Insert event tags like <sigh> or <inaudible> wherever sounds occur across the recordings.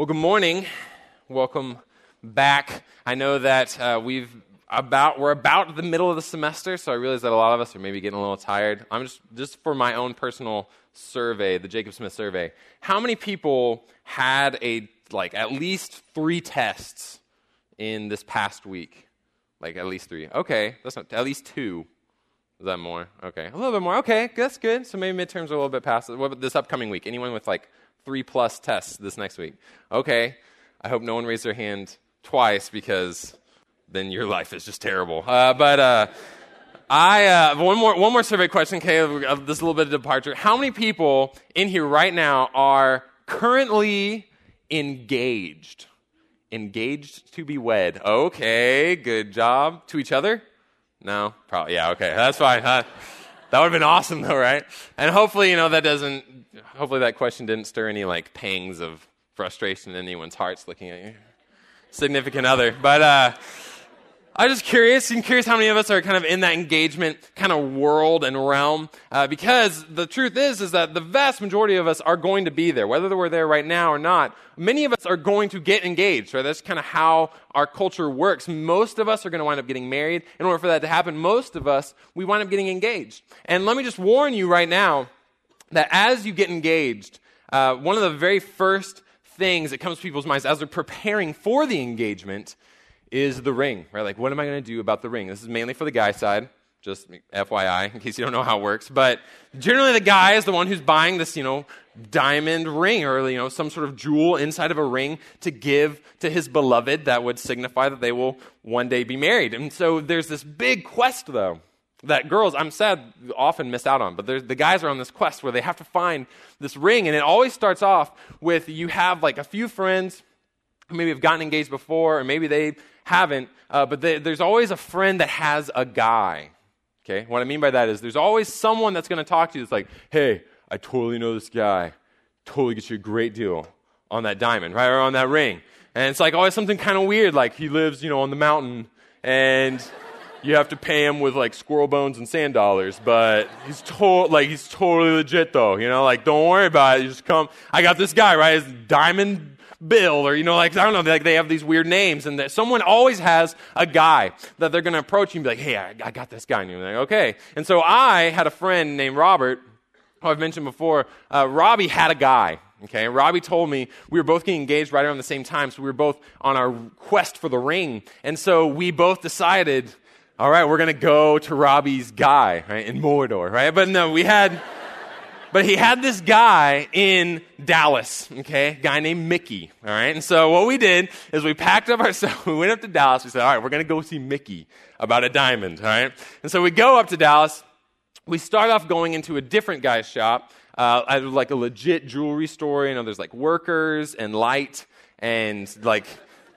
Well, good morning. Welcome back. I know that uh, we've about we're about the middle of the semester, so I realize that a lot of us are maybe getting a little tired. I'm just just for my own personal survey, the Jacob Smith survey. How many people had a like at least three tests in this past week? Like at least three. Okay, that's not at least two. Is that more? Okay, a little bit more. Okay, that's good. So maybe midterms are a little bit past. What about this upcoming week? Anyone with like three plus tests this next week? Okay, I hope no one raised their hand twice because then your life is just terrible. Uh, but uh, I uh, one more one more survey question, okay, of, of this little bit of departure. How many people in here right now are currently engaged? Engaged to be wed. Okay, good job. To each other? No, probably. Yeah, okay, that's fine. Huh? That would have been awesome, though, right? And hopefully, you know, that doesn't. Hopefully, that question didn't stir any like pangs of frustration in anyone's hearts looking at your significant other. But uh, I'm just curious. I'm curious how many of us are kind of in that engagement kind of world and realm. Uh, because the truth is, is that the vast majority of us are going to be there, whether we're there right now or not. Many of us are going to get engaged. Right? That's kind of how our culture works. Most of us are going to wind up getting married. In order for that to happen, most of us we wind up getting engaged. And let me just warn you right now that as you get engaged, uh, one of the very first things that comes to people's minds as they're preparing for the engagement is the ring, right? Like, what am I going to do about the ring? This is mainly for the guy side, just FYI, in case you don't know how it works. But generally, the guy is the one who's buying this, you know, diamond ring or, you know, some sort of jewel inside of a ring to give to his beloved that would signify that they will one day be married. And so there's this big quest, though, that girls, I'm sad, often miss out on. But the guys are on this quest where they have to find this ring. And it always starts off with you have like a few friends maybe have gotten engaged before, or maybe they haven't, uh, but they, there's always a friend that has a guy. Okay? What I mean by that is there's always someone that's going to talk to you that's like, hey, I totally know this guy. Totally gets you a great deal on that diamond, right? Or on that ring. And it's like always something kind of weird, like he lives, you know, on the mountain and you have to pay him with like squirrel bones and sand dollars, but he's to- like he's totally legit though, you know, like don't worry about it. You just come. I got this guy, right? His diamond Bill, or you know, like I don't know, like they have these weird names, and that someone always has a guy that they're going to approach you and be like, "Hey, I, I got this guy," and you're like, "Okay." And so I had a friend named Robert, who I've mentioned before. Uh, Robbie had a guy. Okay, Robbie told me we were both getting engaged right around the same time, so we were both on our quest for the ring, and so we both decided, all right, we're going to go to Robbie's guy, right, in Mordor, right? But no, we had. But he had this guy in Dallas, okay, guy named Mickey, all right? And so what we did is we packed up our <laughs> stuff, we went up to Dallas, we said, all right, we're to go see Mickey about a diamond, all right? And so we go up to Dallas, we start off going into a different guy's shop, uh, like a legit jewelry store, you know, there's like workers and light and like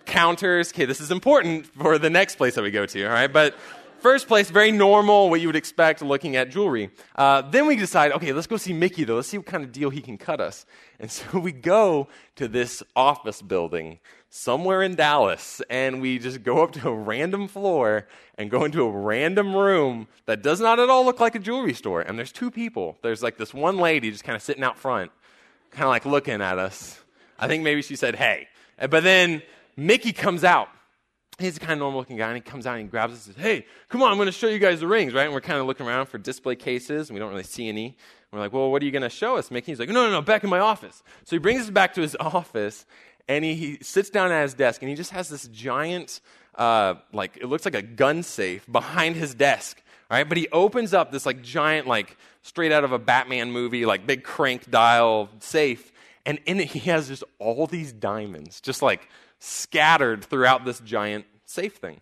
counters. Okay, this is important for the next place that we go to, all right? But First place, very normal, what you would expect looking at jewelry. Uh, then we decide, okay, let's go see Mickey though. Let's see what kind of deal he can cut us. And so <laughs> we go to this office building somewhere in Dallas, and we just go up to a random floor and go into a random room that does not at all look like a jewelry store. And there's two people. There's like this one lady just kind of sitting out front, kind of like looking at us. I think maybe she said, hey. But then Mickey comes out he's a kind of normal looking guy, and he comes out and he grabs us and says, Hey, come on, I'm going to show you guys the rings, right? And we're kind of looking around for display cases, and we don't really see any. And we're like, Well, what are you going to show us, Mickey? He's like, No, no, no, back in my office. So he brings us back to his <laughs> office, and he, he sits down at his desk, and he just has this giant, uh, like, it looks like a gun safe behind his desk, right? But he opens up this, like, giant, like, straight out of a Batman movie, like, big crank dial safe, and in it, he has just all these diamonds, just like, scattered throughout this giant safe thing.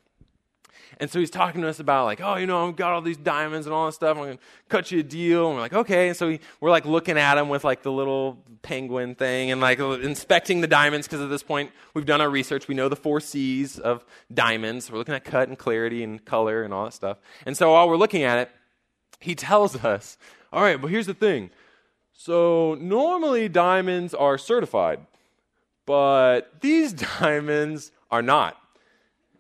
And so he's talking to us about like, oh, you know, I've got all these diamonds and all this stuff. I'm to cut you a deal. And we're like, okay. And so we, we're like looking at him with like the little penguin thing and like inspecting the diamonds because at this point we've done our research. We know the four C's of diamonds. We're looking at cut and clarity and color and all that stuff. And so while we're looking at it, he tells us, all right, but here's the thing. So normally diamonds are certified but these <laughs> diamonds are not.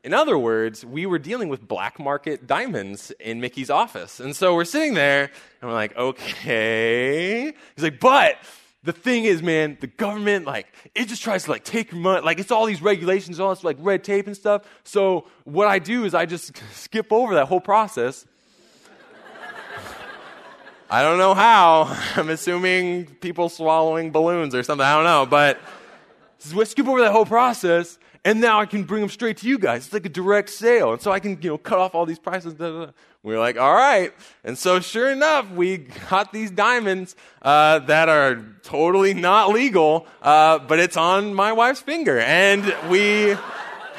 In other words, we were dealing with black market diamonds in Mickey's office. And so we're sitting there and we're like, okay. He's like, but the thing is, man, the government, like, it just tries to, like, take money. Like, it's all these regulations, all this, like, red tape and stuff. So, what I do is I just <laughs> skip over that whole process. <laughs> I don't know how. I'm assuming people swallowing balloons or something. I don't know. But skip over that whole process, and now I can bring them straight to you guys. It's like a direct sale. And so I can, you know, cut off all these prices. We are like, all right. And so sure enough, we got these diamonds uh, that are totally not legal, uh, but it's on my wife's finger. And we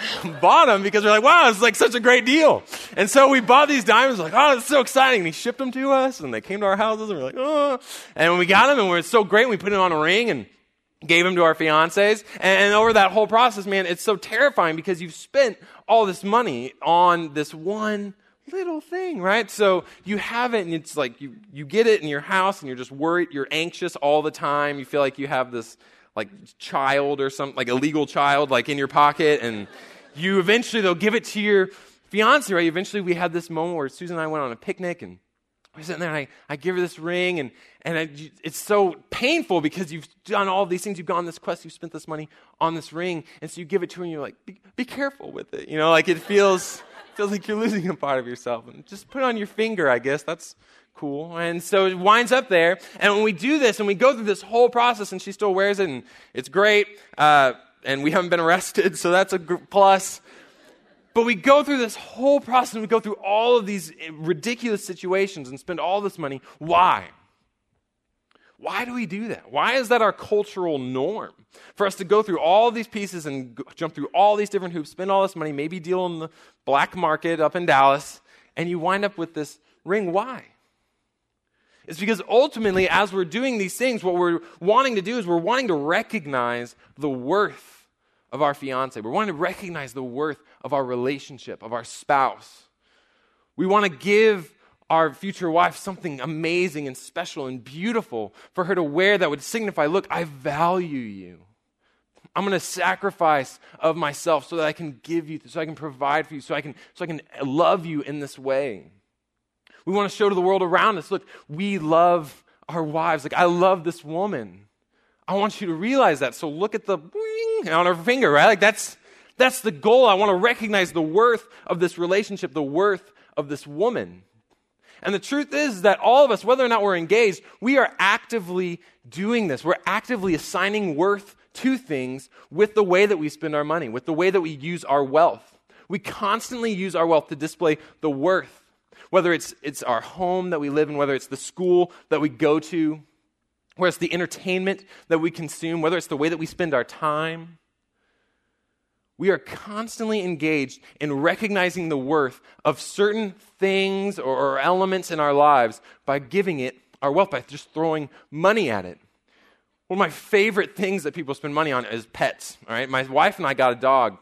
<laughs> bought them because we're like, wow, it's like such a great deal. And so we bought these diamonds, like, oh, it's so exciting. And he shipped them to us, and they came to our houses, and we're like, oh. And we got them, and we are so great, we put it on a ring, and gave them to our fiancés. And over that whole process, man, it's so terrifying because you've spent all this money on this one little thing, right? So you have it and it's like you, you get it in your house and you're just worried, you're anxious all the time. You feel like you have this like child or something, like a legal child, like in your pocket. And you eventually, they'll give it to your fiance, right? Eventually we had this moment where Susan and I went on a picnic and we're sitting there and I, I give her this ring and, and it's so painful because you've done all these things. You've gone on this quest. You've spent this money on this ring. And so you give it to her and you're like, be, be careful with it. You know, like it feels, <laughs> feels like you're losing a part of yourself. And just put it on your finger, I guess. That's cool. And so it winds up there. And when we do this and we go through this whole process and she still wears it and it's great, uh, and we haven't been arrested, so that's a plus. But we go through this whole process and we go through all of these ridiculous situations and spend all this money. Why? Why do we do that? Why is that our cultural norm? For us to go through all these pieces and jump through all these different hoops, spend all this money, maybe deal in the black market up in Dallas, and you wind up with this ring. Why? It's because ultimately, as we're doing these things, what we're wanting to do is we're wanting to recognize the worth of our fiance. We're wanting to recognize the worth of our relationship, of our spouse. We want to give our future wife something amazing and special and beautiful for her to wear that would signify look, I value you. I'm going to sacrifice of myself so that I can give you, so I can provide for you, so I can, so I can love you in this way. We want to show to the world around us look, we love our wives. Like, I love this woman. I want you to realize that. So look at the on her finger, right? Like that's that's the goal. I want to recognize the worth of this relationship, the worth of this woman. And the truth is that all of us, whether or not we're engaged, we are actively doing this. We're actively assigning worth to things with the way that we spend our money, with the way that we use our wealth. We constantly use our wealth to display the worth, whether it's, it's our home that we live in, whether it's the school that we go to, whether it's the entertainment that we consume, whether it's the way that we spend our time. We are constantly engaged in recognizing the worth of certain things or, or elements in our lives by giving it our wealth, by just throwing money at it. One of my favorite things that people spend money on is pets. All right, my wife and I got a dog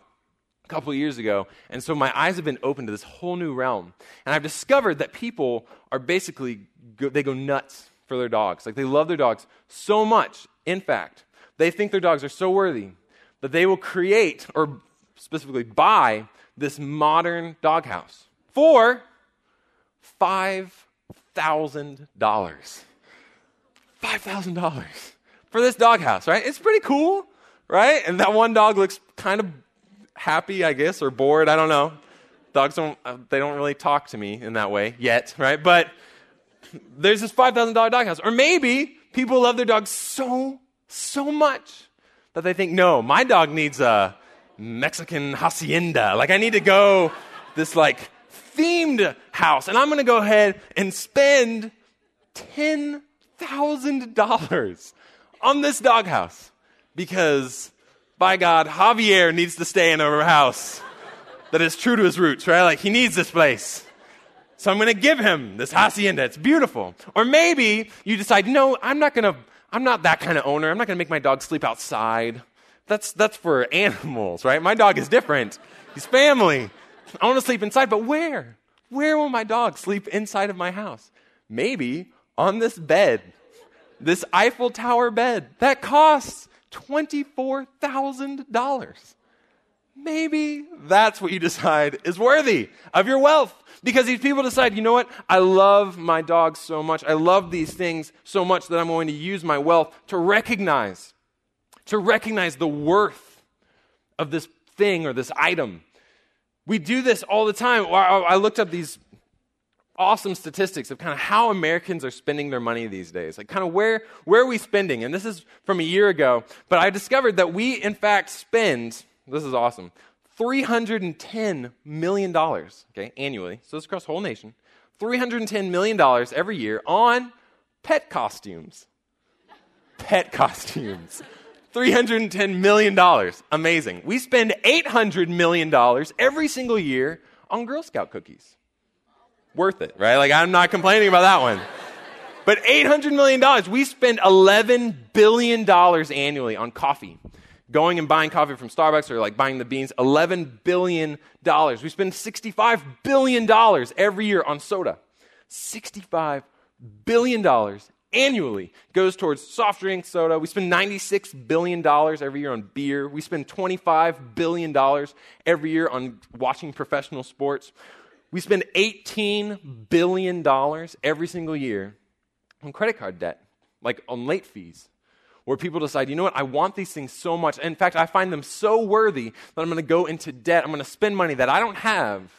a couple years ago, and so my eyes have been open to this whole new realm. And I've discovered that people are basically go, they go nuts for their dogs. Like they love their dogs so much. In fact, they think their dogs are so worthy that they will create or specifically buy this modern doghouse for $5,000. $5,000 for this doghouse, right? It's pretty cool, right? And that one dog looks kind of happy, I guess, or bored. I don't know. Dogs don't, uh, they don't really talk to me in that way yet, right? But there's this $5,000 doghouse. Or maybe people love their dogs so, so much that they think, no, my dog needs a Mexican hacienda. Like, I need to go this, like, themed house. And I'm going to go ahead and spend $10,000 on this doghouse because, by God, Javier needs to stay in a house that is true to his roots, right? Like, he needs this place. So I'm going to give him this hacienda. It's beautiful. Or maybe you decide, no, I'm not going to, I'm not that kind of owner. I'm not going to make my dog sleep outside. That's, that's for animals, right? My dog is different. He's family. I want to sleep inside, but where? Where will my dog sleep inside of my house? Maybe on this bed, this Eiffel Tower bed that costs $24,000. maybe that's what you decide is worthy of your wealth. Because these people decide, you know what? I love my dog so much. I love these things so much that I'm going to use my wealth to recognize, to recognize the worth of this thing or this item. We do this all the time. I looked up these awesome statistics of kind of how Americans are spending their money these days. Like kind of where where are we spending? And this is from a year ago, but I discovered that we in fact spend this is awesome. $310 million, okay, annually. So this across the whole nation. $310 million every year on pet costumes. Pet costumes. $310 million. Amazing. We spend $800 million every single year on Girl Scout cookies. Worth it, right? Like, I'm not complaining about that one. But $800 million, we spend $11 billion annually on coffee going and buying coffee from Starbucks or like buying the beans, $11 billion. We spend $65 billion every year on soda. $65 billion annually goes towards soft drink, soda. We spend $96 billion every year on beer. We spend $25 billion every year on watching professional sports. We spend $18 billion every single year on credit card debt, like on late fees where people decide, you know what, I want these things so much. In fact, I find them so worthy that I'm going to go into debt. I'm going to spend money that I don't have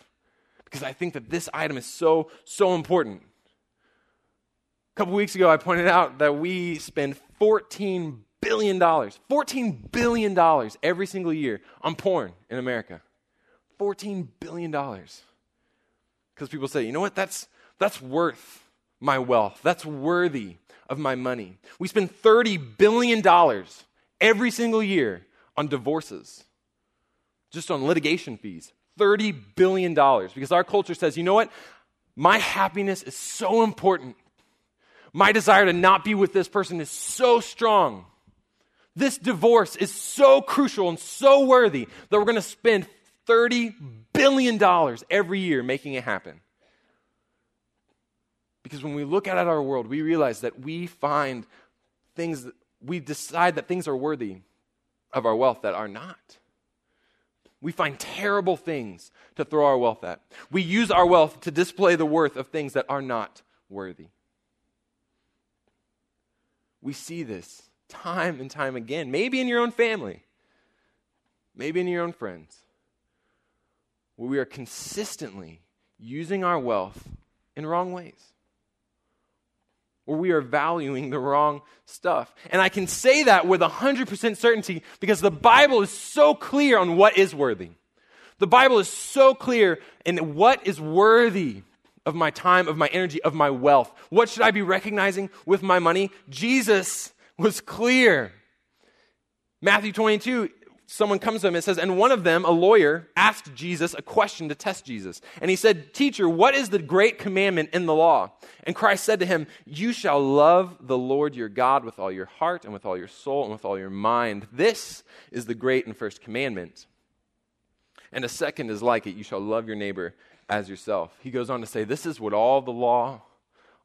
because I think that this item is so, so important. A couple weeks ago, I pointed out that we spend $14 billion, $14 billion every single year on porn in America. $14 billion. Because people say, you know what, that's, that's worth my wealth. That's worthy of my money. We spend $30 billion every single year on divorces, just on litigation fees. $30 billion. Because our culture says, you know what? My happiness is so important. My desire to not be with this person is so strong. This divorce is so crucial and so worthy that we're going to spend $30 billion every year making it happen. Because when we look out at our world, we realize that we find things, we decide that things are worthy of our wealth that are not. We find terrible things to throw our wealth at. We use our wealth to display the worth of things that are not worthy. We see this time and time again, maybe in your own family, maybe in your own friends, where we are consistently using our wealth in wrong ways where we are valuing the wrong stuff. And I can say that with 100% certainty because the Bible is so clear on what is worthy. The Bible is so clear in what is worthy of my time, of my energy, of my wealth. What should I be recognizing with my money? Jesus was clear. Matthew 22 someone comes to him and says, and one of them, a lawyer, asked Jesus a question to test Jesus. And he said, Teacher, what is the great commandment in the law? And Christ said to him, You shall love the Lord your God with all your heart and with all your soul and with all your mind. This is the great and first commandment. And a second is like it you shall love your neighbor as yourself. He goes on to say, This is what all the law,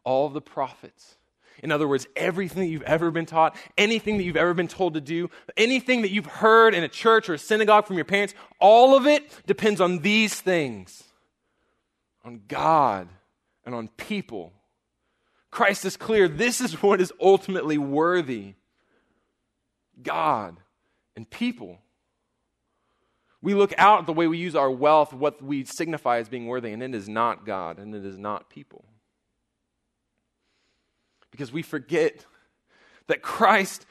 all the prophets, in other words, everything that you've ever been taught, anything that you've ever been told to do, anything that you've heard in a church or a synagogue from your parents, all of it depends on these things on God and on people. Christ is clear. This is what is ultimately worthy God and people. We look out the way we use our wealth, what we signify as being worthy, and it is not God and it is not people because we forget that Christ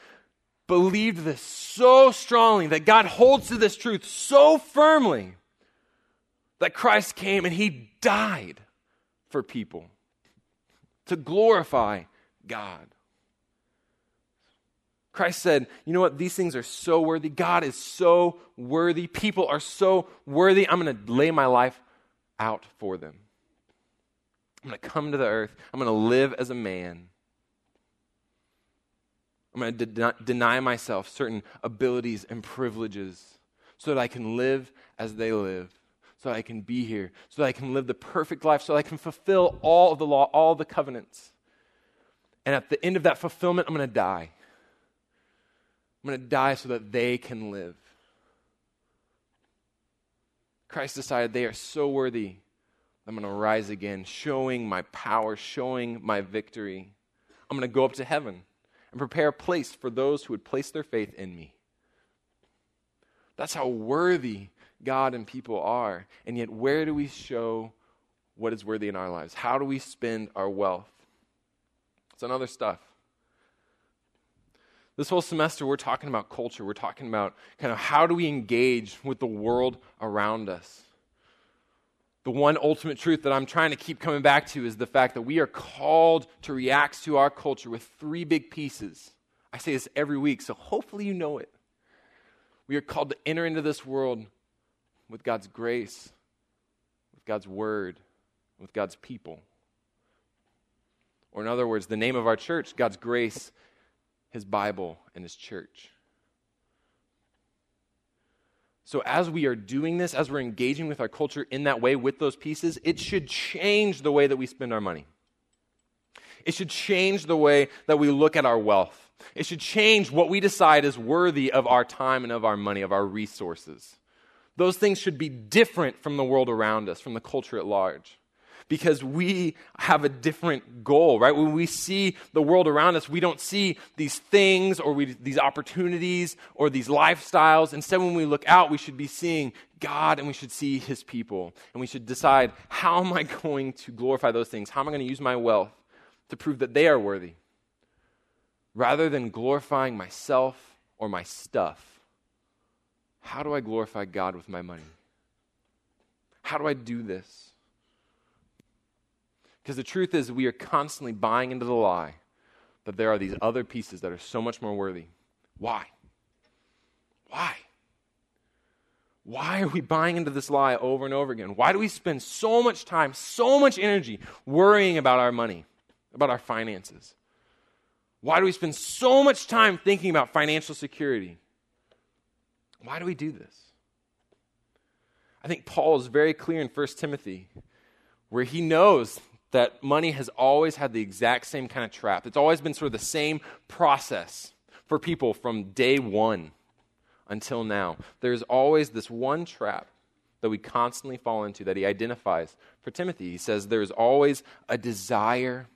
believed this so strongly, that God holds to this truth so firmly, that Christ came and he died for people to glorify God. Christ said, You know what? These things are so worthy. God is so worthy. People are so worthy. I'm going to lay my life out for them. I'm going to come to the earth. I'm going to live as a man I'm going to de- deny myself certain abilities and privileges so that I can live as they live, so that I can be here, so that I can live the perfect life, so that I can fulfill all of the law, all the covenants. And at the end of that fulfillment, I'm going to die. I'm going to die so that they can live. Christ decided they are so worthy. I'm going to rise again, showing my power, showing my victory. I'm going to go up to heaven and prepare a place for those who would place their faith in me. That's how worthy God and people are. And yet, where do we show what is worthy in our lives? How do we spend our wealth? It's another stuff. This whole semester, we're talking about culture. We're talking about kind of how do we engage with the world around us. The one ultimate truth that I'm trying to keep coming back to is the fact that we are called to react to our culture with three big pieces. I say this every week, so hopefully you know it. We are called to enter into this world with God's grace, with God's word, with God's people. Or, in other words, the name of our church, God's grace, His Bible, and His church. So, as we are doing this, as we're engaging with our culture in that way with those pieces, it should change the way that we spend our money. It should change the way that we look at our wealth. It should change what we decide is worthy of our time and of our money, of our resources. Those things should be different from the world around us, from the culture at large. Because we have a different goal, right? When we see the world around us, we don't see these things or we, these opportunities or these lifestyles. Instead, when we look out, we should be seeing God and we should see His people. And we should decide how am I <laughs> going to glorify those things? How am I going to use my wealth to prove that they are worthy? rather than glorifying myself or my stuff, how do I glorify God with my money? How do I do this? Because the truth is, we are constantly buying into the lie that there are these other pieces that are so much more worthy. Why? Why? Why are we buying into this lie over and over again? Why do we spend so much time, so much energy worrying about our money, about our finances? Why do we spend so much time thinking about financial security? Why do we do this? I think Paul is very clear in 1 Timothy where he knows that money has always had the exact same kind of trap. It's always been sort of the same process for people from day one until now. There's always this one trap that we constantly fall into that he identifies for Timothy. He says there's always a desire,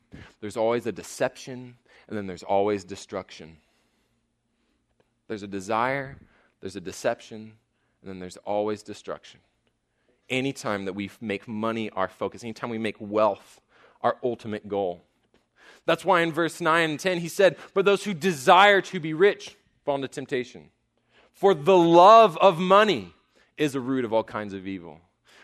there's always a deception, and then there's always destruction. There's a desire, there's a deception, and then there's always destruction. Anytime that we make money our focus, anytime we make wealth our ultimate goal. That's why in verse 9 and 10 he said, But those who desire to be rich fall into temptation. For the love of money is a root of all kinds of evil.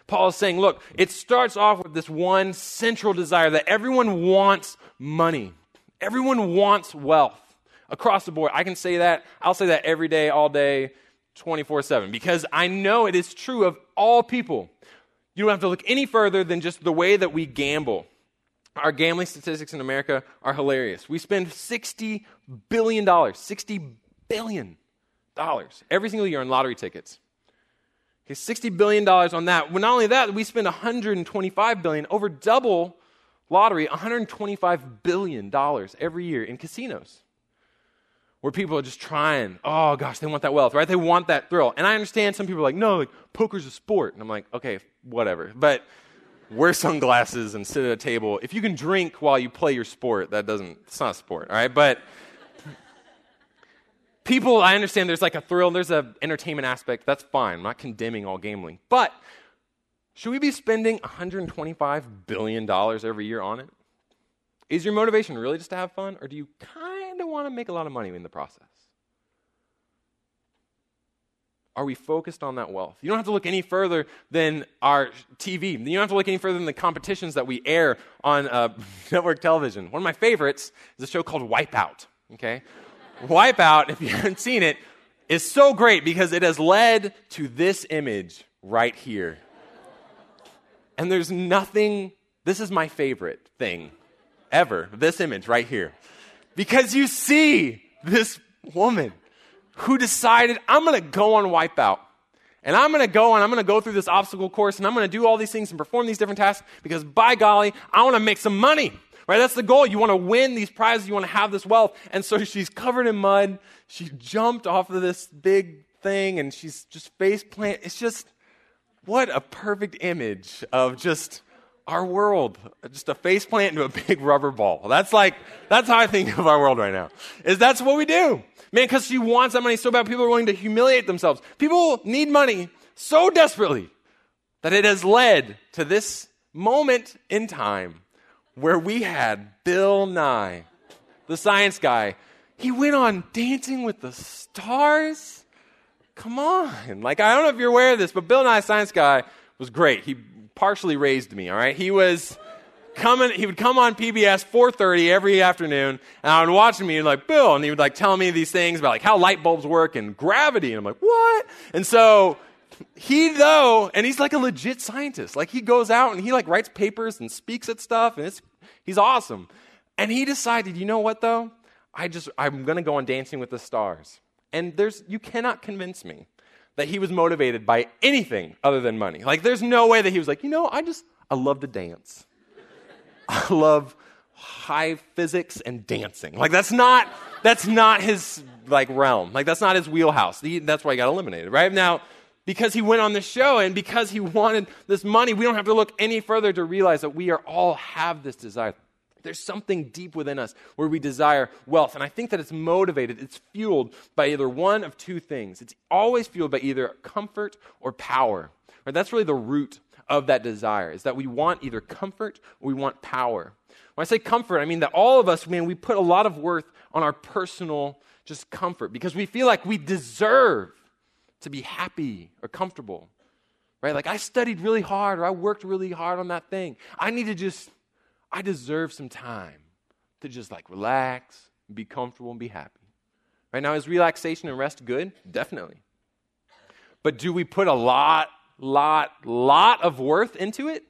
Paul is saying, look, it starts off with this one central desire that everyone wants money. Everyone wants wealth across the board. I can say that. I'll say that every day, all day, 24 7, because I know it is true of all people. You don't have to look any further than just the way that we gamble. Our gambling statistics in America are hilarious. We spend $60 billion, $60 billion every single year on lottery tickets. Okay, $60 billion on that. Well, not only that, we spend 125 billion, over double lottery $125 billion every year in casinos where people are just trying, oh gosh, they want that wealth, right? They want that thrill. And I understand some people are like, no, like poker's a sport. And I'm like, okay, whatever. But wear sunglasses and sit at a table. If you can drink while you play your sport, that doesn't, it's not a sport, all right? But people, I understand there's like a thrill, there's an entertainment aspect. That's fine. I'm not condemning all gambling. But should we be spending $125 billion every year on it? Is your motivation really just to have fun, or do you kind of want to make a lot of money in the process? Are we focused on that wealth? You don't have to look any further than our TV. You don't have to look any further than the competitions that we air on uh, <laughs> network television. One of my favorites is a show called Wipeout. Okay? Wipeout, if you <laughs> haven't seen it, is so great because it has led to this image right here. And there's nothing, this is my favorite thing ever, this image right here. Because you see this woman who decided, I'm going to go on Wipeout. And I'm going to go and I'm going to go through this obstacle course and I'm going to do all these things and perform these different tasks because by golly, I want to make some money. Right? That's the goal. You want to win these prizes. You want to have this wealth. And so <laughs> she's covered in mud. She jumped off of this big thing and she's just face plant. It's just, what a perfect image of just our world. Just a face plant into a <laughs> big rubber ball. That's like, that's how I think of our world right now. Is that's what we do. Man, because she wants that money so bad, people are willing to humiliate themselves. People need money so desperately that it has led to this moment in time where we had Bill Nye, the science guy. He went on Dancing with the Stars. Come on. Like, I don't know if you're aware of this, but Bill Nye, science guy, was great. He partially raised me, all right? He was coming, he would come on PBS 4.30 every afternoon, and I would watch him, and he'd like, Bill, and he would like tell me these things about like how light bulbs work and gravity, and I'm like, what? And so, he though, and he's like a legit scientist. Like he goes out and he like writes papers and speaks at stuff, and it's, he's awesome. And he decided, you know what though? I just, I'm gonna go on Dancing with the Stars. And there's, you cannot convince me that he was motivated by anything other than money. Like, there's no way that he was like, you know, I just, I love to dance. <laughs> I love high physics and dancing. Like, that's not, that's not his, like, realm. Like, that's not his wheelhouse. He, that's why he got eliminated, right? Now, because he went on the show and because he wanted this money, we don't have to look any further to realize that we are all have this desire. There's something deep within us where we desire wealth. And I think that it's motivated, it's fueled by either one of two things. It's always fueled by either comfort or power. Right? That's really the root of that desire, is that we want either comfort or we want power. When I say comfort, I mean that all of us, man, we put a lot of worth on our personal just comfort because we feel like we deserve to be happy or comfortable. Right? Like I studied really hard or I worked really hard on that thing. I need to just I deserve some time to just like relax, be comfortable, and be happy. Right now, is relaxation and rest good? Definitely. But do we put a lot, lot, lot of worth into it?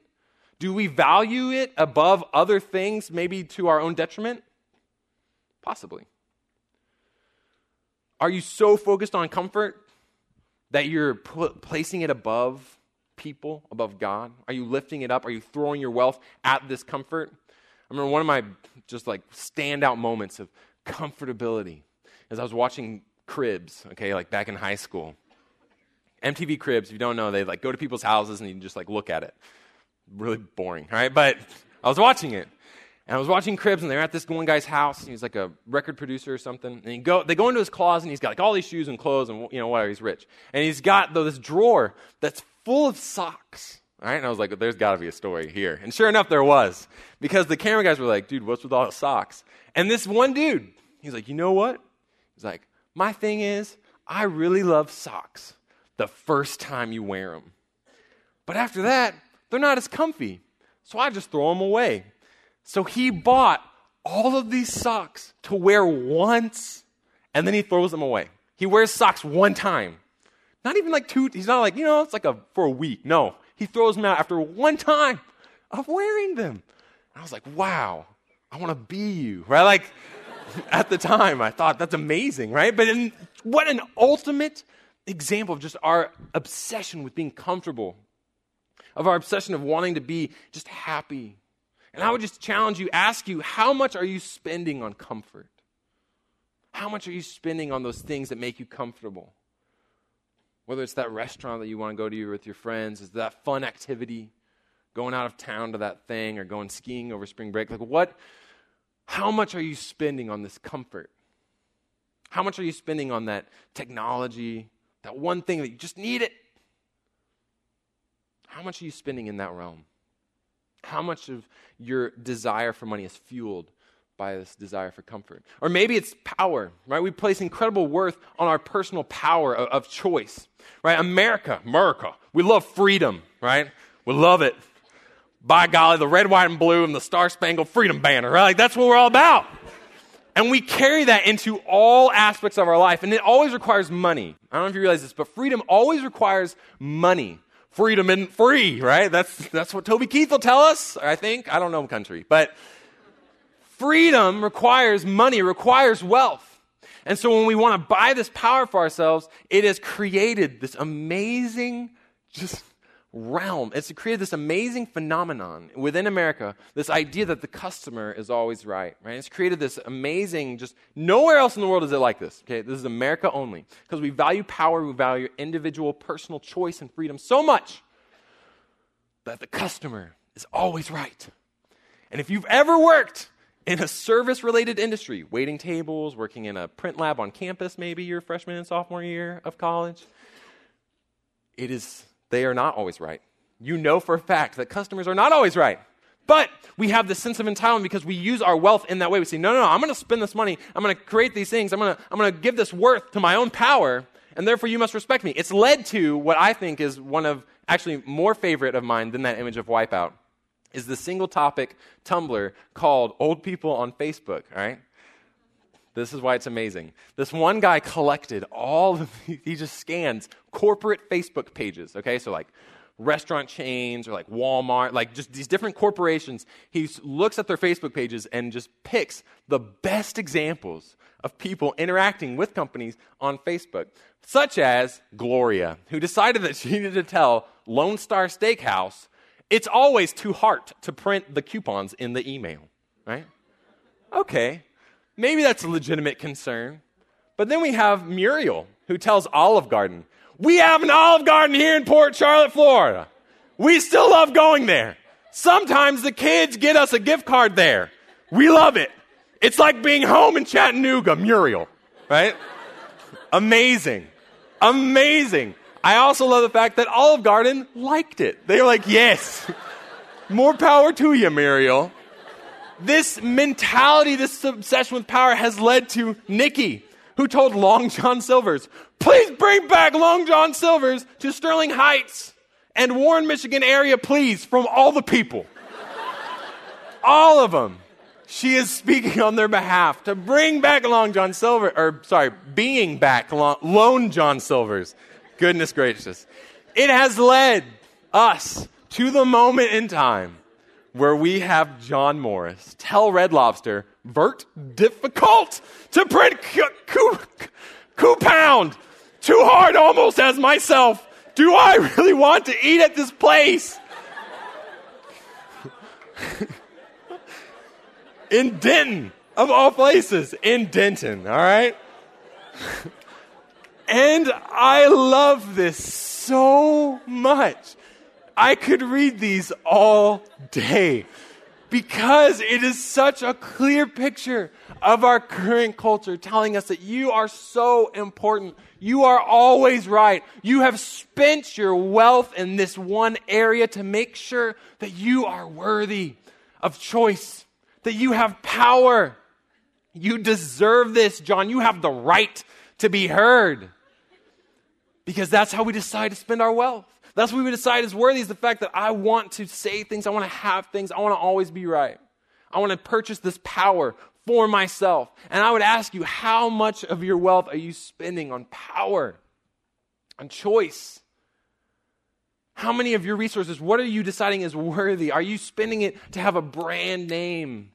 Do we value it above other things, maybe to our own detriment? Possibly. Are you so focused on comfort that you're put, placing it above people above God? Are you lifting it up? Are you throwing your wealth at this comfort? I remember one of my just like standout moments of comfortability as I was watching Cribs, okay, like back in high school. MTV Cribs, if you don't know, they like go to people's houses and you just like look at it. Really boring, all right? But I was watching it. And I was watching Cribs, and they're at this one guy's house. And he's like a record producer or something. And go, they go into his closet, and he's got like all these shoes and clothes and you know whatever. He's rich, and he's got though this drawer that's full of socks. All right, and I was like, there's got to be a story here. And sure enough, there was. Because the camera guys were like, dude, what's with all the socks? And this one dude, he's like, you know what? He's like, my thing is, I really love socks the first time you wear them. But after that, they're not as comfy. So I just throw them away. So he bought all of these socks to wear once, and then he throws them away. He wears socks one time. Not even like two, he's not like, you know, it's like a, for a week. No, he throws them out after one time of wearing them. And I was like, wow, I want to be you, right? Like, <laughs> at the time, I thought that's amazing, right? But in, what an ultimate example of just our obsession with being comfortable, of our obsession of wanting to be just happy. And I would just challenge you, ask you, how much are you spending on comfort? How much are you spending on those things that make you comfortable? Whether it's that restaurant that you want to go to with your friends, is that fun activity, going out of town to that thing, or going skiing over spring break. Like, what, how much are you spending on this comfort? How much are you spending on that technology, that one thing that you just need it? How much are you spending in that realm? How much of your desire for money is fueled by this desire for comfort. Or maybe it's power, right? We place incredible worth on our personal power of, of, choice, right? America, America, we love freedom, right? We love it. By golly, the red, white, and blue and the star spangled freedom banner, right? Like, that's what we're all about. And we carry that into all aspects of our life, and it always requires money. I don't know if you realize this, but freedom always requires money. Freedom isn't free, right? That's, that's what Toby Keith will tell us, I think. I don't know country, but freedom requires money, requires wealth. And so when we want to buy this power for ourselves, it has created this amazing just realm. It's created this amazing phenomenon within America, this idea that the customer is always right, right? It's created this amazing, just nowhere else in the world is it like this, okay? This is America only. Because we value power, we value individual personal choice and freedom so much that the customer is always right. And if you've ever worked in a service related industry, waiting tables, working in a print lab on campus, maybe your freshman and sophomore year of college, it is, they are not always right. You know for a fact that customers are not always right. But we have this sense of entitlement because we use our wealth in that way. We say, no, no, no, I'm going to spend this money. I'm going to create these things. I'm going to, I'm going to give this worth to my own power, and therefore you must respect me. It's led to what I think is one of, actually, more favorite of mine than that image of Wipeout, is the single topic Tumblr called Old People on Facebook, all right? This is why it's amazing. This one guy collected all of, <laughs> he just scans corporate Facebook pages, okay? So, like, restaurant chains or like Walmart, like just these different corporations. He looks at their Facebook pages and just picks the best examples of people interacting with companies on Facebook, such as Gloria, who decided that she needed to tell Lone Star Steakhouse it's always too hard to print the coupons in the email, right? Okay, maybe that's a legitimate concern. But then we have Muriel, who tells Olive Garden we have an Olive Garden here in Port Charlotte, Florida. We still love going there. Sometimes the kids get us a gift card there. We love it. It's like being home in Chattanooga, Muriel, right? Amazing. Amazing. I also love the fact that Olive Garden liked it. They were like, yes, more power to you, Muriel. This mentality, this obsession with power has led to Nikki, who told Long John Silver's, please bring back Long John Silver's to Sterling Heights and Warren, Michigan area, please, from all the people. all of them. She is speaking on their behalf to bring back Long John Silver, or sorry, being back Long, Lone John Silver's. Goodness gracious. It has led us to the moment in time where we have John Morris tell Red Lobster, Vert difficult to print coup pound. Too hard almost as myself. Do I really want to eat at this place? <laughs> in Denton, of all places, in Denton, all right? <laughs> and I love this so much. I could read these all day because it is such a clear picture of our current culture telling us that you are so important. You are always right. You have spent your wealth in this one area to make sure that you are worthy of choice, that you have power. You deserve this, John. You have the right to be heard. Because that's how we decide to spend our wealth. That's what we decide is worthy is the fact that I want to say things, I want to have things, I want to always be right. I want to purchase this power for myself. And I would ask you, how much of your wealth are you spending on power, on choice? How many of your resources, what are you deciding is worthy? Are you spending it to have a brand name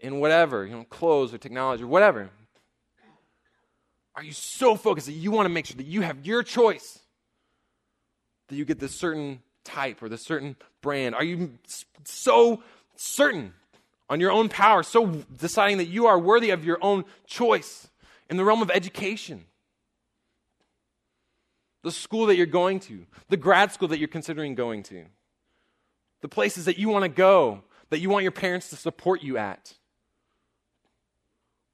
in whatever, you know, clothes or technology or whatever? Are you so focused that you want to make sure that you have your choice? that you get this certain type or this certain brand? Are you so certain on your own power, so deciding that you are worthy of your own choice in the realm of education? The school that you're going to, the grad school that you're considering going to, the places that you want to go, that you want your parents to support you at.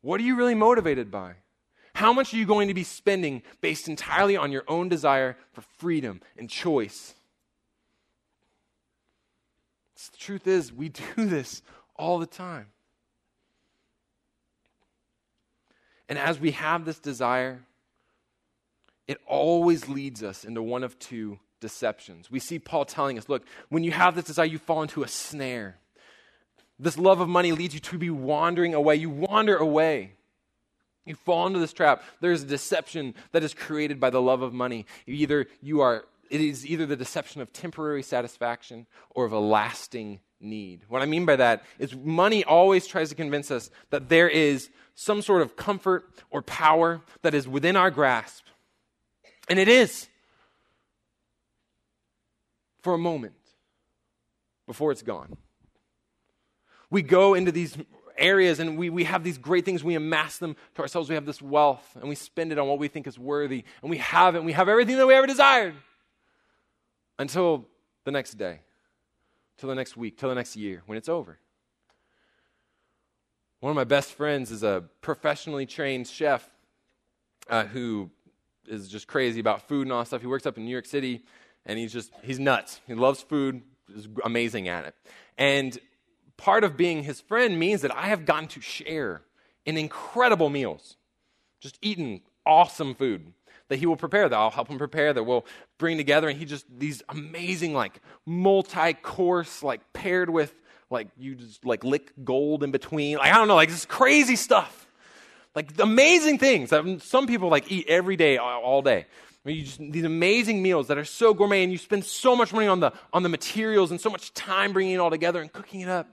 What are you really motivated by? How much are you going to be spending based entirely on your own desire for freedom and choice? The truth is, we <laughs> do this all the time. And as we have this desire, it always leads us into one of two deceptions. We see Paul telling us look, when you have this desire, you fall into a snare. This love of money leads you to be wandering away. You wander away. You fall into this trap. There's a deception that is created by the love of money. Either you are it is either the deception of temporary satisfaction or of a lasting need. What I mean by that is money always tries to convince us that there is some sort of comfort or power that is within our grasp. And it is for a moment before it's gone. We go into these areas and we, we have these great things. We amass them to ourselves. We have this wealth and we spend it on what we think is worthy. And we have it. And we have everything that we ever desired until the next day, till the next week, till the next year, when it's over. One of my best friends is a professionally trained chef uh, who is just crazy about food and all that stuff. He works up in New York City, and he's just, he's nuts. He loves food, is amazing at it. And part of being his friend means that I have gotten to share in incredible meals, just eating awesome food that he will prepare, that I'll help him prepare, that we'll bring together. And he just, these amazing, like, multi course, like, paired with, like, you just, like, lick gold in between. Like, I don't know, like, this crazy stuff. Like, amazing things that some people, like, eat every day, all day. I mean, just, these amazing meals that are so gourmet, and you spend so much money on the, on the materials and so much time bringing it all together and cooking it up,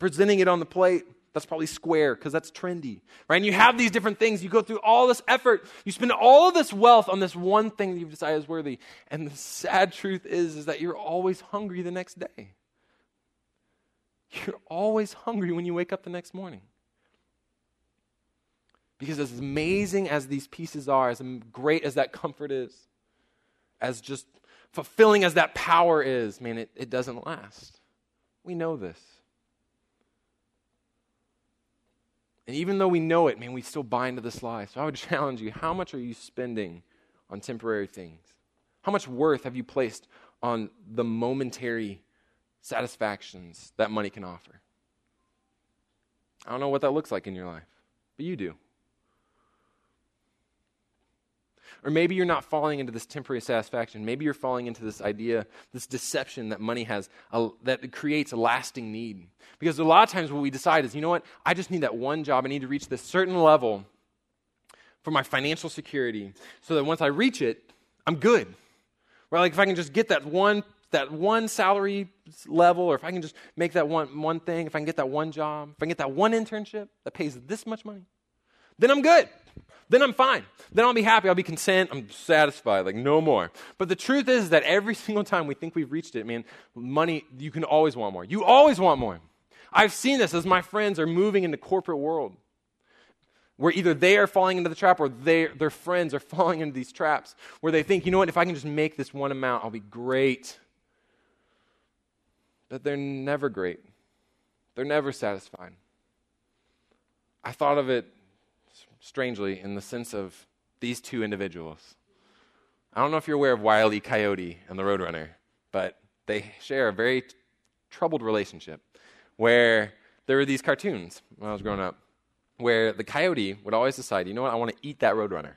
presenting it on the plate. That's probably square because that's trendy, right? And you have these different things. You go through all this effort. You spend all of this wealth on this one thing that you've decided is worthy. And the sad truth is, is that you're always hungry the next day. You're always hungry when you wake up the next morning. Because as amazing as these pieces are, as great as that comfort is, as just fulfilling as that power is, man, it, it doesn't last. We know this. And even though we know it, man, we still buy into this lie. So I would <laughs> challenge you how much are you spending on temporary things? How much worth have you placed on the momentary satisfactions that money can offer? I don't know what that looks like in your life, but you do. Or maybe you're not falling into this temporary satisfaction. Maybe you're falling into this idea, this deception that money has, a, that creates a lasting need. Because a lot of times what we decide is, you know what, I just need that one job. I need to reach this certain level for my financial security so that once I reach it, I'm good. Right? Like if I can just get that one that one salary level, or if I can just make that one, one thing, if I can get that one job, if I can get that one internship that pays this much money, then I'm good. Then I'm fine. Then I'll be happy. I'll be content. I'm satisfied. Like, no more. But the truth is that every <laughs> single time we think we've reached it, man, money, you can always want more. You always want more. I've seen this as my friends are moving into corporate world where either they are falling into the trap or they, their friends are <laughs> falling into these traps where they think, you know what, if I can just make this one amount, I'll be great. But they're never great. They're never satisfied. I thought of it strangely, in the sense of these two individuals. I don't know if you're aware of Wile E. Coyote and the Roadrunner, but they share a very t- troubled relationship where there were these cartoons when I was growing up where the coyote would always decide, you know what, I want to eat that Roadrunner.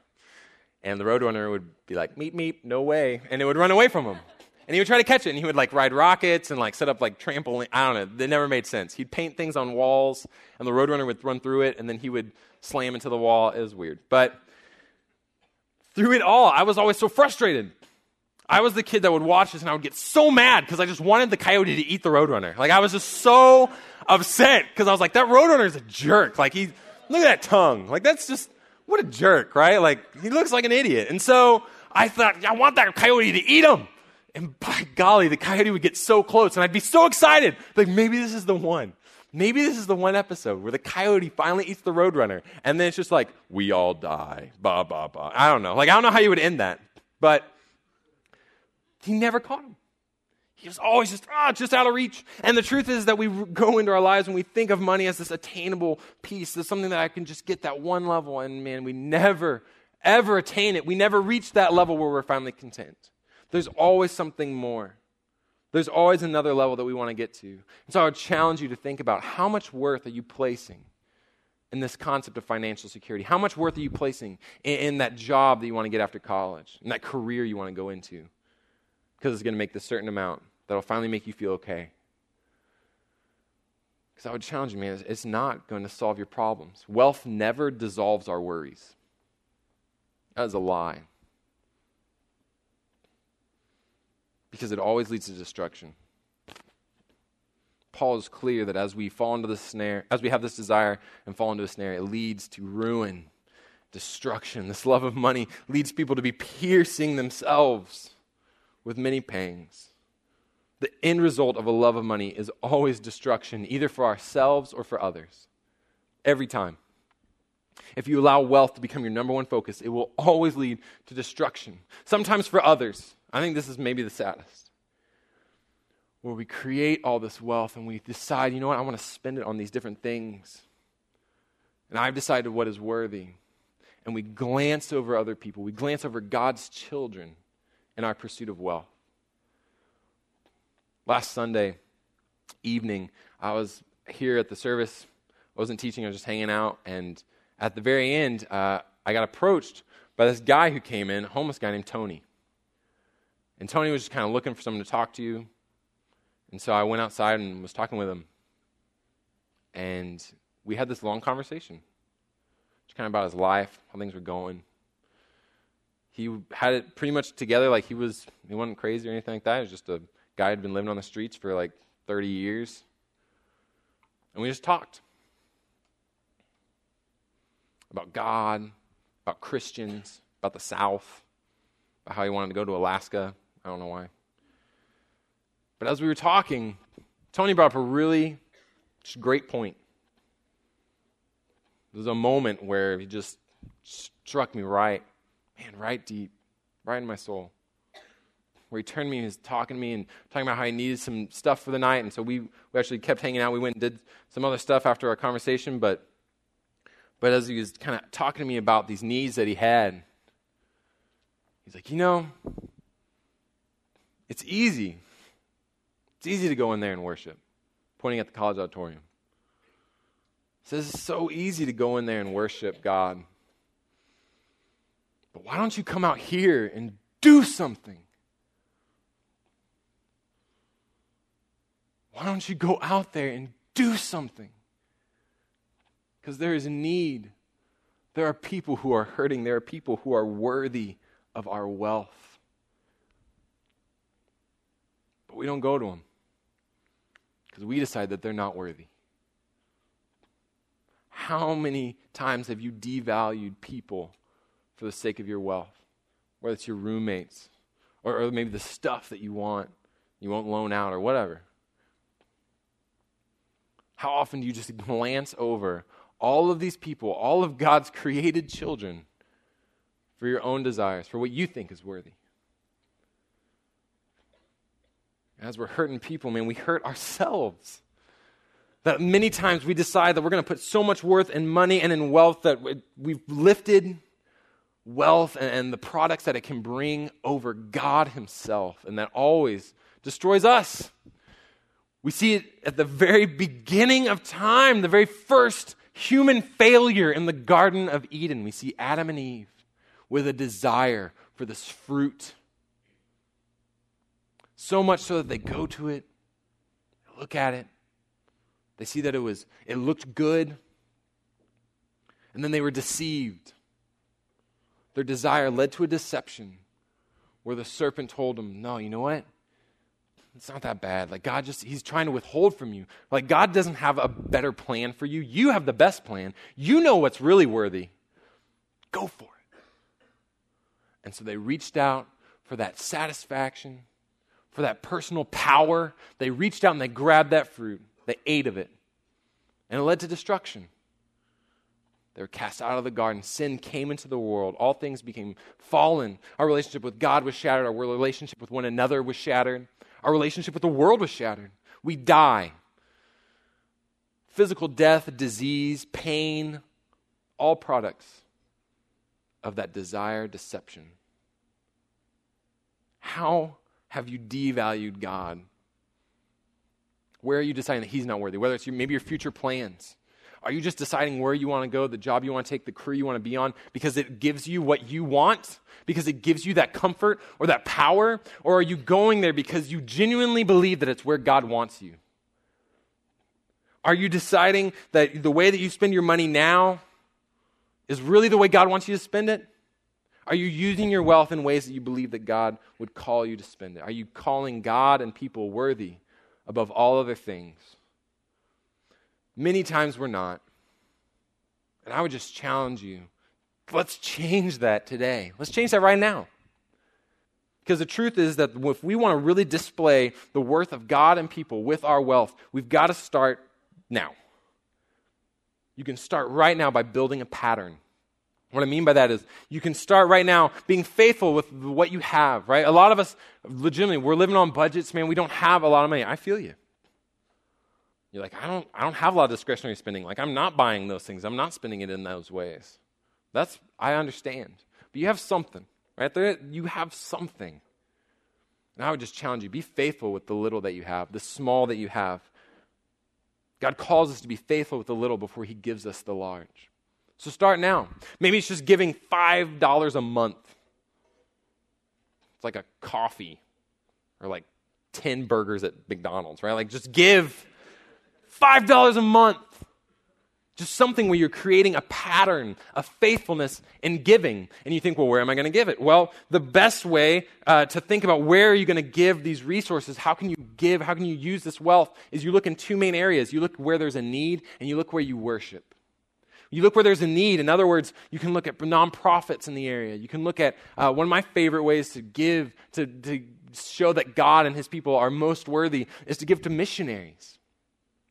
And the Roadrunner would be like, meep, meep, no way. And it would run away from him. And he would try to catch it, and he would like ride rockets and like set up like trampoline. I don't know. They never made sense. He'd paint things on walls, and the Roadrunner would run through it, and then he would slam into the wall. It was weird. But through it all, I was always so frustrated. I was the kid that would watch this, and I would get so mad because I just wanted the coyote to eat the Roadrunner. Like I was just so upset because I was like, that Roadrunner is a jerk. Like he, look at that tongue. Like that's just what a jerk, right? Like he looks like an idiot. And so I thought, I want that coyote to eat him. And by golly, the coyote would get so close, and I'd be so excited. Like, maybe this is the one. Maybe this is the one episode where the coyote finally eats the roadrunner, and then it's just like, we all die. Ba, ba, ba. I don't know. Like, I don't know how you would end that. But he never caught him. He was always just, ah, just out of reach. And the truth is that we go into our lives and we think of money as this attainable piece, as something that I can just get that one level, and man, we never, ever attain it. We never reach that level where we're finally content. There's always something more. There's always another level that we want to get to. And so I would challenge you to think about how much worth are you placing in this concept of financial security? How much worth are you placing in, in that job that you want to get after college, in that career you want to go into? Because it's going to make this certain amount that'll finally make you feel okay. Because I would challenge you, man, it's not going to solve your problems. Wealth never dissolves our worries. That is a lie. Because it always leads to destruction. Paul is clear that as we fall into the snare, as we have this desire and fall into a snare, it leads to ruin, destruction. This love of money leads people to be piercing themselves with many pangs. The end result of a love of money is always destruction, either for ourselves or for others. Every time. If you allow wealth to become your number one focus, it will always lead to destruction. Sometimes for others, I think this is maybe the saddest. where we create all this wealth and we decide, you know what, I want to spend it on these different things. And I've decided what is worthy. And we glance over other people, we glance over God's children in our pursuit of wealth. Last Sunday evening, I was here at the service. I wasn't teaching, I was just hanging out. And at the very end, uh, I got approached by this guy who came in, homeless guy named Tony. And Tony was just kind of looking for someone to talk to. You. And so I went outside and was talking with him. And we had this long conversation, just kind of about his life, how things were going. He had it pretty much together, like he was, he wasn't crazy or anything like that. He was just a guy who'd been living on the streets for like 30 years. And we just talked about God, about Christians, about the South, about how he wanted to go to Alaska. I don't know why. But as we were talking, Tony brought up a really great point. There was a moment where he just struck me right, man, right deep, right in my soul. Where he turned me and was talking to me and talking about how he needed some stuff for the night. And so we, we actually kept hanging out. We went and did some other stuff after our conversation. But, but as he was kind of talking to me about these needs that he had, he's like, you know, it's easy. It's easy to go in there and worship, pointing at the college auditorium. He says it's so easy to go in there and worship God. But why don't you come out here and do something? Why don't you go out there and do something? Because there is need. There are people who are hurting. There are people who are worthy of our wealth. But we don't go to them because we decide that they're not worthy. How many times have you devalued people for the sake of your wealth? Whether it's your roommates or, or maybe the stuff that you want, you won't loan out or whatever. How often do you just glance over all of these people, all of God's created children, for your own desires, for what you think is worthy? As we're hurting people, man, we hurt ourselves. That many times we decide that we're going to put so much worth in money and in wealth that we've lifted wealth and, the products that it can bring over God Himself, and that always destroys us. We see it at the very beginning of time, the very first human failure in the Garden of Eden. We see Adam and Eve with a desire for this fruit. So much so that they go to it, look at it, they see that it was it looked good, and then they were deceived. Their desire led to a deception where the serpent told them, "No, you know what? It's not that bad. Like, God just, He's trying to withhold from you. Like, God doesn't have a better plan for you. You have the best plan. You know what's really worthy. Go for it. And so they reached out for that satisfaction, for that personal power. They reached out and they grabbed that fruit. They ate of it. And it led to destruction. They were cast out of the garden. Sin came into the world. All things became fallen. Our relationship with God was shattered. Our relationship with one another was shattered. Our relationship with the world was shattered. We die. Physical death, disease, pain, all products of that desire, deception. How have you devalued God? Where are you deciding that He's not worthy? Whether it's your, maybe your future plans. Are you just deciding where you want to go, the job you want to take, the career you want to be on, because it gives you what you want? Because it gives you that comfort or that power? Or are you going there because you genuinely believe that it's where God wants you? Are you deciding that the way that you spend your money now is really the way God wants you to spend it? Are you using your wealth in ways that you believe that God would call you to spend it? Are you calling God and people worthy above all other things? Many times we're not. And I would just challenge you let's change that today. Let's change that right now. Because the truth is that if we want to really display the worth of God and people with our wealth, we've got to start now. You can start right now by building a pattern What I mean by that is you can start right now being faithful with what you have, right? A lot of us, legitimately, we're living on budgets, man. We don't have a lot of money. I feel you. You're like, I don't, I don't have a lot of discretionary spending. Like, I'm not buying those things. I'm not spending it in those ways. That's, I understand. But you have something, right? There, you have something. And I would just challenge you be faithful with the little that you have, the small that you have. God calls us to be faithful with the little before He gives us the large. So start now. Maybe it's just giving $5 a month. It's like a coffee or like 10 burgers at McDonald's, right? Like just give $5 a month. Just something where you're creating a pattern of faithfulness in giving. And you think, well, where am I going to give it? Well, the best way uh, to think about where are you going to give these resources, how can you give, how can you use this wealth, is you look in two main areas. You look where there's a need, and you look where you worship. You look where there's a need. In other words, you can look at nonprofits in the area. You can look at uh, one of my favorite ways to give, to, to show that God and his people are most worthy, is to give to missionaries.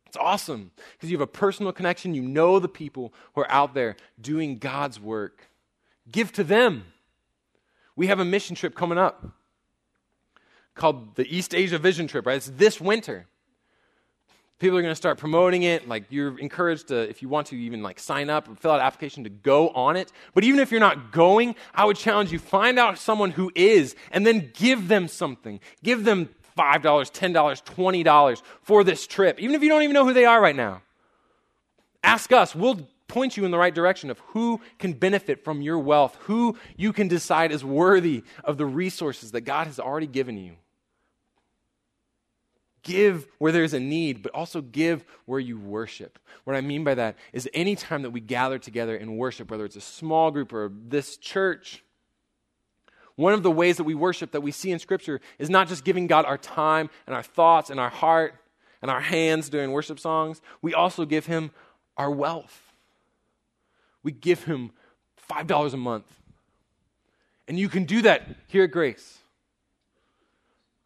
It's awesome because you have a personal connection. You know the people who are out there doing God's work. Give to them. We have a mission trip coming up called the East Asia Vision Trip, right? It's this winter. People are going to start promoting it. Like you're encouraged to, if you want to, even like sign up or fill out an application to go on it. But even if you're not going, I would challenge you find out someone who is, and then give them something. Give them $5, $10, $20 for this trip, even if you don't even know who they are right now. Ask us. We'll point you in the right direction of who can benefit from your wealth, who you can decide is worthy of the resources that God has already given you. Give where there's a need, but also give where you worship. What I mean by that is anytime that we gather together and worship, whether it's a small group or this church, one of the ways that we worship that we see in Scripture is not just giving God our time and our thoughts and our heart and our hands during worship songs, we also give Him our wealth. We give Him $5 a month. And you can do that here at Grace.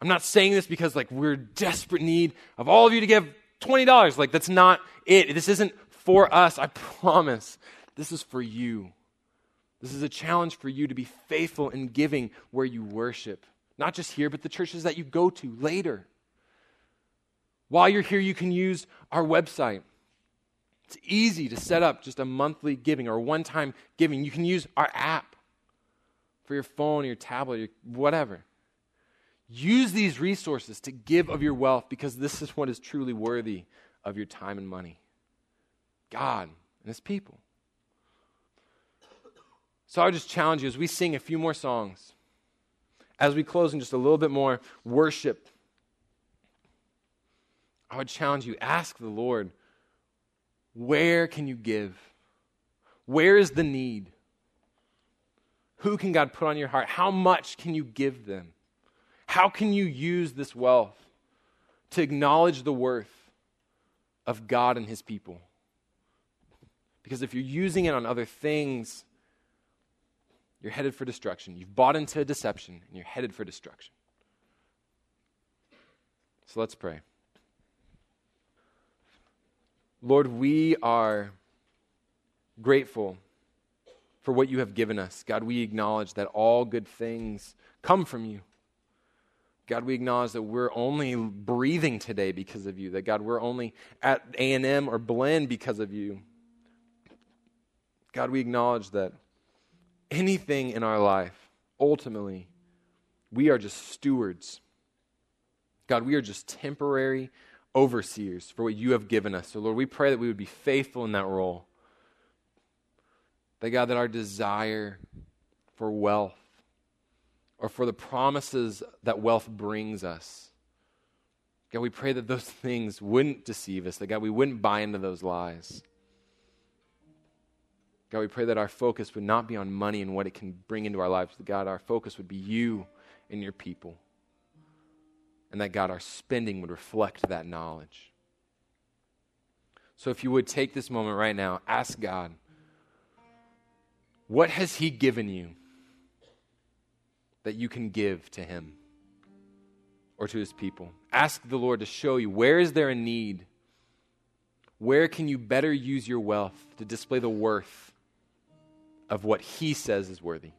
I'm not saying this because like we're desperate need of all of you to give $20. Like that's not it. This isn't for us, I promise. This is for you. This is a challenge for you to be faithful in giving where you worship. Not just here, but the churches that you go to later. While you're here, you can use our website. It's easy to set up just a monthly giving or one time giving. You can use our app for your phone, your tablet, your whatever. Use these resources to give of your wealth because this is what is truly worthy of your time and money God and His people. So I would just challenge you as we sing a few more songs, as we close in just a little bit more worship, I would challenge you ask the Lord, where can you give? Where is the need? Who can God put on your heart? How much can you give them? How can you use this wealth to acknowledge the worth of God and His people? Because if you're using it on other things, you're headed for destruction. You've bought into deception, and you're headed for destruction. So let's pray. Lord, we are grateful for what you have given us. God, we acknowledge that all good things come from you. God, we acknowledge that we're only breathing today because of you. That God, we're only at A&M or Blinn because of you. God, we acknowledge that anything in our life, ultimately, we are just stewards. God, we are just temporary overseers for what you have given us. So, Lord, we pray that we would be faithful in that role. That, God, that our desire for wealth or for the promises that wealth brings us, God, we pray that those <laughs> things wouldn't deceive us, that, God, we wouldn't buy into those lies. God, we pray that our focus would not be on money and what it can bring into our lives. But God, our focus would be you and your people. And that, God, our spending would reflect that knowledge. So if you would take this moment right now, ask God, what has He given you that you can give to Him or to His people? Ask the Lord to show you where is there a need? Where can you better use your wealth to display the worth of what he says is worthy.